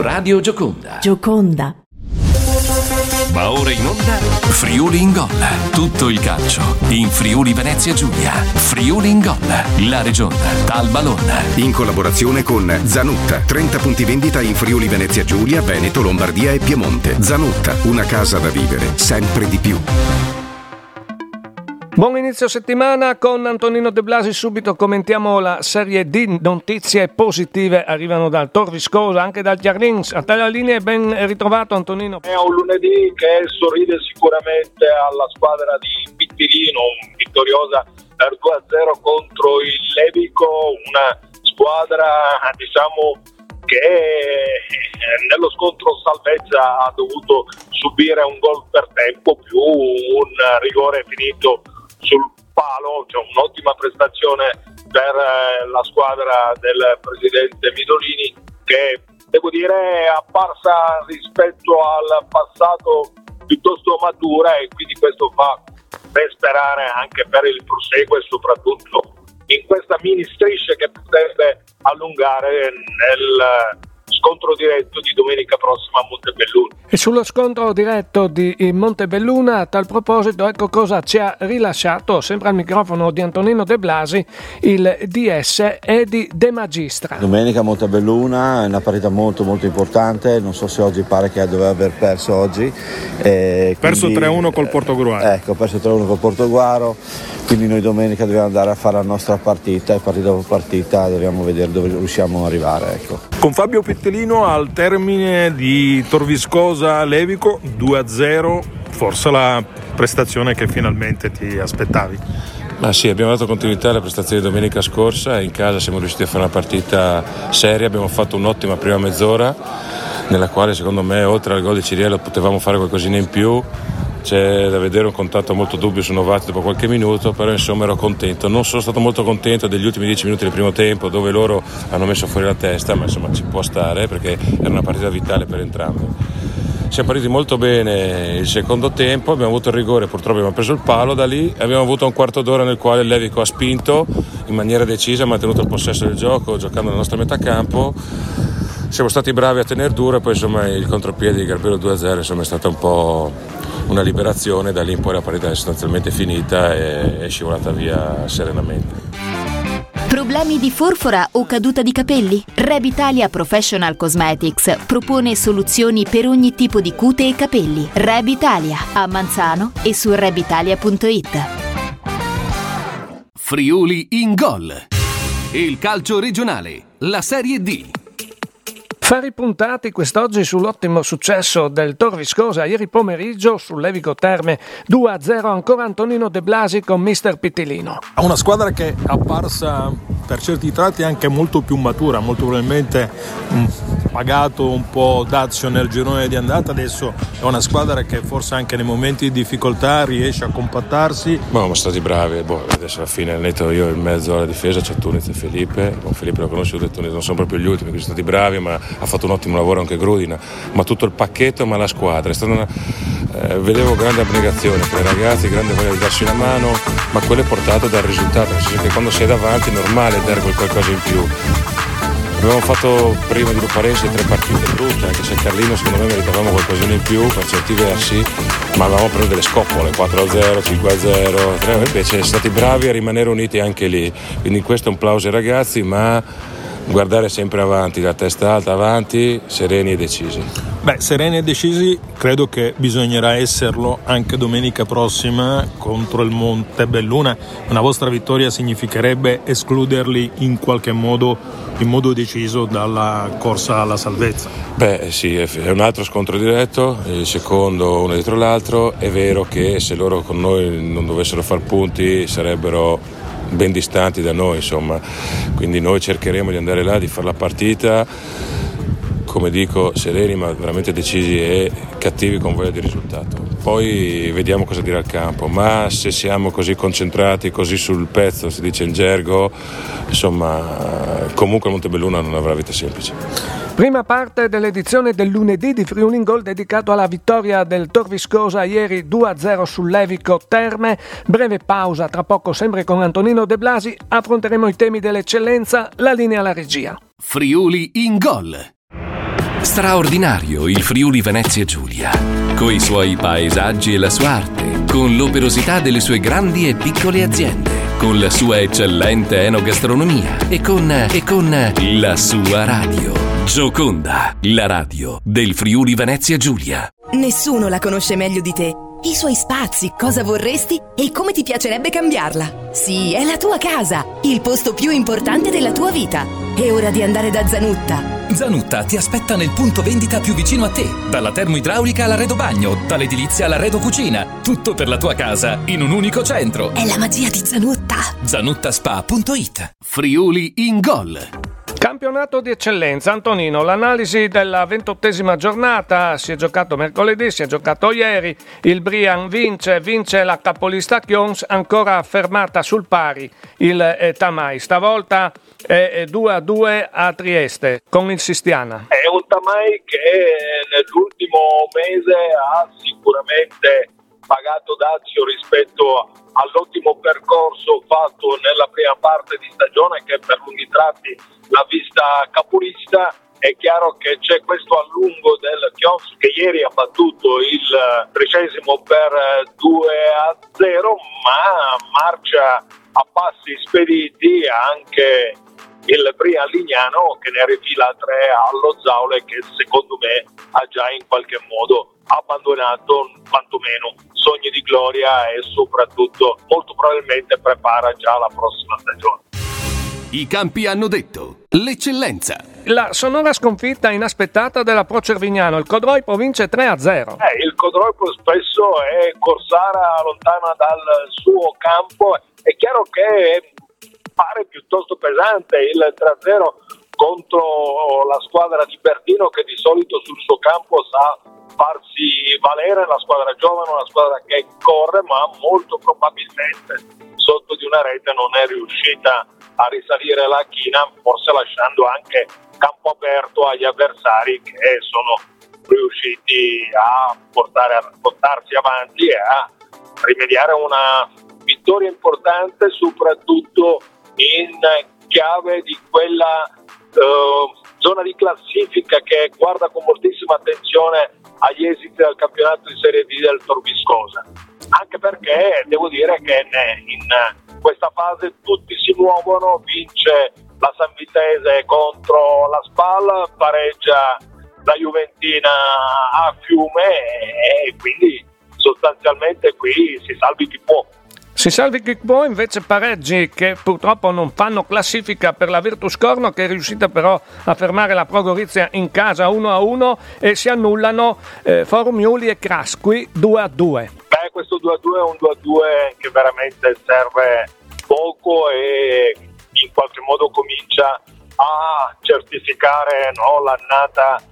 Radio Gioconda. Gioconda. Va ora in onda Friuli in gol. Tutto il calcio in Friuli Venezia Giulia. Friuli in gol. La Regione. Talbalon. In collaborazione con Zanutta. 30 punti vendita in Friuli Venezia Giulia, Veneto, Lombardia e Piemonte. Zanutta, una casa da vivere sempre di più. Buon inizio settimana con Antonino De Blasi. Subito commentiamo la serie di notizie positive. Arrivano dal Tor Viscosa, anche dal Chiarlins. A te linea è ben ritrovato, Antonino. È un lunedì che sorride sicuramente alla squadra di Pittirino, vittoriosa per 2-0 contro il Levico, una squadra diciamo che nello scontro salvezza ha dovuto subire un gol per tempo più un rigore finito sul palo, cioè un'ottima prestazione per eh, la squadra del presidente Midolini che devo dire è apparsa rispetto al passato piuttosto matura e quindi questo fa ben sperare anche per il proseguo e soprattutto in questa mini striscia che potrebbe allungare nel scontro diretto di domenica prossima a Montebelluna. E sullo scontro diretto di Montebelluna, a tal proposito, ecco cosa ci ha rilasciato, sempre al microfono di Antonino De Blasi, il DS Edi De Magistra. Domenica a Montebelluna è una partita molto molto importante, non so se oggi pare che doveva aver perso oggi. Eh, perso quindi, 3-1 col Portoguaro. Ecco, perso 3-1 col Portoguaro, quindi noi domenica dobbiamo andare a fare la nostra partita e partita dopo partita dobbiamo vedere dove riusciamo ad arrivare. Ecco. Con Fabio Pittelino al termine di Torviscosa Levico 2-0, forse la prestazione che finalmente ti aspettavi. Ma sì, abbiamo dato continuità alle prestazioni di domenica scorsa, in casa siamo riusciti a fare una partita seria, abbiamo fatto un'ottima prima mezz'ora nella quale secondo me oltre al gol di Ciriello potevamo fare qualcosina in più c'è da vedere un contatto molto dubbio su Novati dopo qualche minuto, però insomma ero contento. Non sono stato molto contento degli ultimi dieci minuti del primo tempo dove loro hanno messo fuori la testa, ma insomma ci può stare perché era una partita vitale per entrambi. Siamo partiti molto bene il secondo tempo, abbiamo avuto il rigore, purtroppo abbiamo preso il palo, da lì abbiamo avuto un quarto d'ora nel quale Levico ha spinto in maniera decisa, ha mantenuto il possesso del gioco, giocando nella nostra metà campo siamo stati bravi a tenere duro e poi insomma il contropiede di Garbero 2-0 insomma, è stata un po' una liberazione, da lì in poi la partita è sostanzialmente finita e è scivolata via serenamente. Problemi di forfora o caduta di capelli? Reb Italia Professional Cosmetics propone soluzioni per ogni tipo di cute e capelli. Reb Italia a Manzano e su rebitalia.it. Friuli in gol. Il calcio regionale, la Serie D. Fari puntati quest'oggi sull'ottimo successo del Tor Viscosa ieri pomeriggio sul Levico Terme 2-0 ancora Antonino De Blasi con mister Pittilino. Una squadra che è apparsa per certi tratti anche molto più matura, molto probabilmente mm, pagato un po' Dazio nel girone di andata, adesso è una squadra che forse anche nei momenti di difficoltà riesce a compattarsi. Boh, siamo stati bravi, boh, adesso alla fine netto io in mezzo alla difesa c'è Tuniz e Felipe, con Felipe l'ho conosciuto e Tuniz non sono proprio gli ultimi, quindi sono stati bravi ma ha fatto un ottimo lavoro anche Grudina, ma tutto il pacchetto ma la squadra, una, eh, vedevo grande abnegazione per i ragazzi, grande voglia di darsi una mano, ma quello è portato dal risultato, nel senso che quando sei davanti è normale dare qualcosa in più. Abbiamo fatto prima di Luparense tre partite brutte, anche se Carlino secondo me meritavamo qualcosina in più per certi versi, ma avevamo preso delle scoppole, 4-0, 5-0, 3, invece siamo stati bravi a rimanere uniti anche lì, quindi questo è un plauso ai ragazzi, ma guardare sempre avanti, la testa alta avanti, sereni e decisi. Beh, sereni e decisi credo che bisognerà esserlo anche domenica prossima contro il Montebelluna. Una vostra vittoria significherebbe escluderli in qualche modo, in modo deciso dalla corsa alla salvezza. Beh sì, è un altro scontro diretto, il secondo uno dietro l'altro. È vero che se loro con noi non dovessero far punti sarebbero ben distanti da noi, insomma. Quindi noi cercheremo di andare là, di fare la partita, come dico, sereni ma veramente decisi e cattivi con voglia di risultato. Poi vediamo cosa dirà il campo, ma se siamo così concentrati, così sul pezzo, si dice in gergo, insomma, comunque Montebelluna non avrà vita semplice. Prima parte dell'edizione del lunedì di Friuli in Gol dedicato alla vittoria del Torviscosa ieri 2-0 sul Levico Terme. Breve pausa, tra poco sempre con Antonino De Blasi affronteremo i temi dell'eccellenza, la linea alla regia. Friuli in Gol. Straordinario il Friuli Venezia Giulia, coi suoi paesaggi e la sua arte, con l'operosità delle sue grandi e piccole aziende, con la sua eccellente enogastronomia e con, e con la sua radio. Gioconda, la radio del Friuli Venezia Giulia. Nessuno la conosce meglio di te. I suoi spazi, cosa vorresti e come ti piacerebbe cambiarla. Sì, è la tua casa, il posto più importante della tua vita. È ora di andare da Zanutta. Zanutta ti aspetta nel punto vendita più vicino a te. Dalla termoidraulica all'arredo bagno, dall'edilizia all'arredo cucina. Tutto per la tua casa in un unico centro. È la magia di Zanutta. Zanuttaspa.it Friuli in gol. Campionato di eccellenza, Antonino, l'analisi della ventottesima giornata, si è giocato mercoledì, si è giocato ieri, il Brian vince, vince la capolista Chions, ancora fermata sul pari il eh, Tamai, stavolta è 2 a 2 a Trieste con il Sistiana. È un Tamai che nell'ultimo mese ha sicuramente pagato dazio rispetto all'ottimo percorso fatto nella prima parte di stagione che per lunghi tratti l'ha vista capolista è chiaro che c'è questo allungo del Chions che ieri ha battuto il tredicesimo per 2 a 0 ma marcia a passi spediti anche il Brian Lignano che ne rifila 3 allo Zaule che secondo me ha già in qualche modo abbandonato quantomeno sogni di gloria e soprattutto molto probabilmente prepara già la prossima stagione. I campi hanno detto l'eccellenza. La sonora sconfitta inaspettata della Pro Cervignano, il Codroipo vince 3 a 0. Eh, il Codroipo spesso è corsara lontana dal suo campo, è chiaro che pare piuttosto pesante il 3-0 contro la squadra di Bertino che di solito sul suo campo sa farsi valere, la squadra giovane, una squadra che corre ma molto probabilmente sotto di una rete non è riuscita a risalire la china, forse lasciando anche campo aperto agli avversari che sono riusciti a portare a portarsi avanti e a rimediare una vittoria importante soprattutto in chiave di quella eh, zona di classifica che guarda con moltissima attenzione agli esiti del campionato di Serie D del Torbiscosa. Anche perché devo dire che in questa fase tutti si muovono, vince la San Vitese contro la Spal, pareggia la Juventina a Fiume e quindi sostanzialmente qui si salvi chi può. Si salvi Kickbo invece pareggi che purtroppo non fanno classifica per la Virtus Corno che è riuscita però a fermare la Progorizia in casa 1 a 1 e si annullano eh, Forum Iuli e Crasqui 2 a 2. Beh, questo 2 a 2 è un 2 a 2 che veramente serve poco e in qualche modo comincia a certificare no, l'annata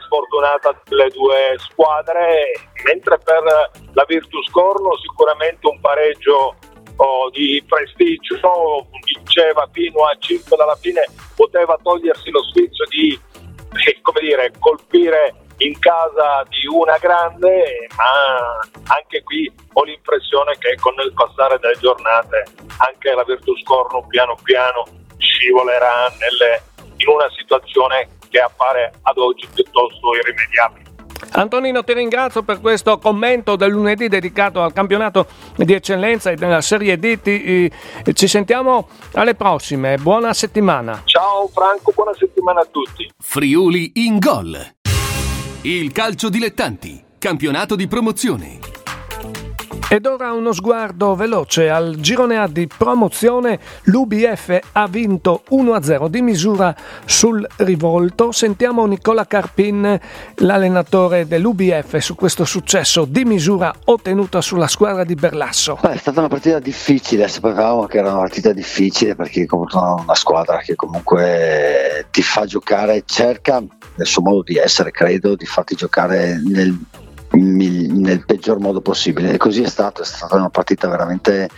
sfortunata delle due squadre, mentre per la Virtus Corno sicuramente un pareggio oh, di prestigio, vinceva fino a 5 dalla fine, poteva togliersi lo sfizio di eh, come dire, colpire in casa di una grande, ma anche qui ho l'impressione che con il passare delle giornate anche la Virtus Corno piano piano scivolerà nelle, in una situazione che appare ad oggi piuttosto irrimediabile. Antonino ti ringrazio per questo commento del lunedì dedicato al campionato di eccellenza e della Serie D. Ti, ci sentiamo alle prossime, buona settimana. Ciao Franco, buona settimana a tutti. Friuli in gol. Il calcio dilettanti, campionato di promozione. Ed ora uno sguardo veloce al girone A di promozione. L'UBF ha vinto 1-0 di misura sul rivolto. Sentiamo Nicola Carpin, l'allenatore dell'UBF, su questo successo di misura ottenuto sulla squadra di Berlasso. Beh, è stata una partita difficile, sapevamo che era una partita difficile perché comunque una squadra che comunque ti fa giocare, cerca nel suo modo di essere, credo, di farti giocare nel nel peggior modo possibile e così è stato, è stata una partita veramente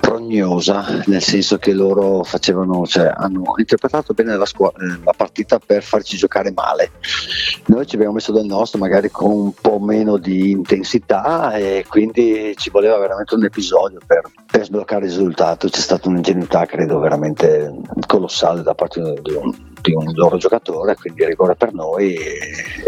rognosa, nel senso che loro facevano, cioè, hanno interpretato bene la, scu- eh, la partita per farci giocare male. Noi ci abbiamo messo del nostro, magari con un po' meno di intensità e quindi ci voleva veramente un episodio per, per sbloccare il risultato. C'è stata un'ingenuità, credo, veramente colossale da parte di un, di un loro giocatore, quindi rigore per noi,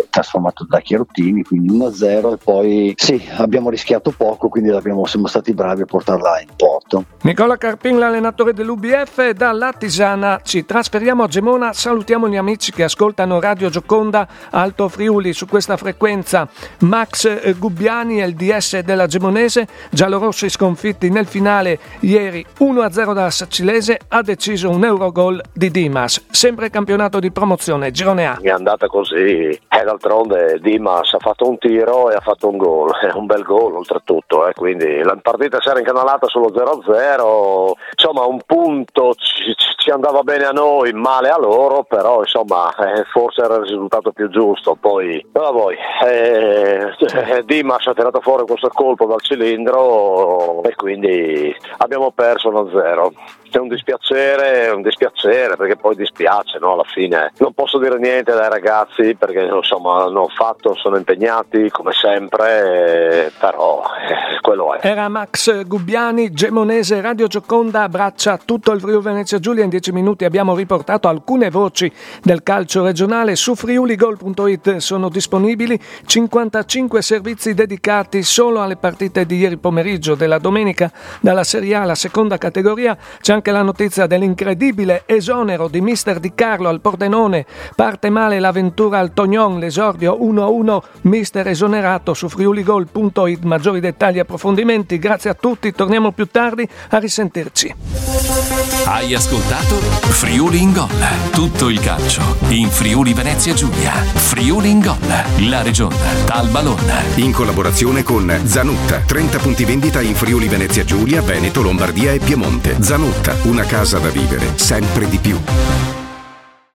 trasformato da Chiarottini, quindi 1-0 e poi sì, abbiamo rischiato poco, quindi siamo stati bravi a portarla in porto. Nicola Carpin, l'allenatore dell'UBF, da Latisana ci trasferiamo a Gemona, salutiamo gli amici che ascoltano Radio Gioconda Alto Friuli su questa frequenza. Max Gubbiani, il DS della Gemonese, giallorossi sconfitti nel finale ieri 1-0 dalla Sacilese, ha deciso un Eurogol di Dimas, sempre campionato di promozione, girone A. È andata così. E d'altronde Dimas ha fatto un tiro e ha fatto un gol, un bel gol oltretutto, eh, quindi la partita si era incanalata sullo 0-0, insomma un punto ci, ci, andava bene a noi, male a loro, però insomma eh, forse era il risultato più giusto, poi però voi, eh, eh, Dimas ha tirato fuori questo colpo dal cilindro e quindi abbiamo perso 1-0 è un dispiacere, un dispiacere perché poi dispiace no? alla fine. Non posso dire niente dai ragazzi perché insomma hanno fatto, sono impegnati come sempre, però eh, quello è. Era Max Gubbiani, Gemonese, Radio Gioconda, abbraccia tutto il Friuli Venezia Giulia. In dieci minuti abbiamo riportato alcune voci del calcio regionale. Su friuligol.it sono disponibili 55 servizi dedicati solo alle partite di ieri pomeriggio della domenica dalla Serie A alla seconda categoria. C'è anche la notizia dell'incredibile esonero di Mister Di Carlo al Pordenone. Parte male l'avventura al Tognon, l'esordio 1-1, Mister esonerato su friuligol.it. Maggiori dettagli e approfondimenti. Grazie a tutti, torniamo più tardi a risentirci. Hai ascoltato Friuli in Gol. Tutto il calcio in Friuli Venezia Giulia. Friuli in Gol, la regione dal ballone. In collaborazione con Zanutta, 30 punti vendita in Friuli Venezia Giulia, Veneto, Lombardia e Piemonte. Zanutta, una casa da vivere sempre di più.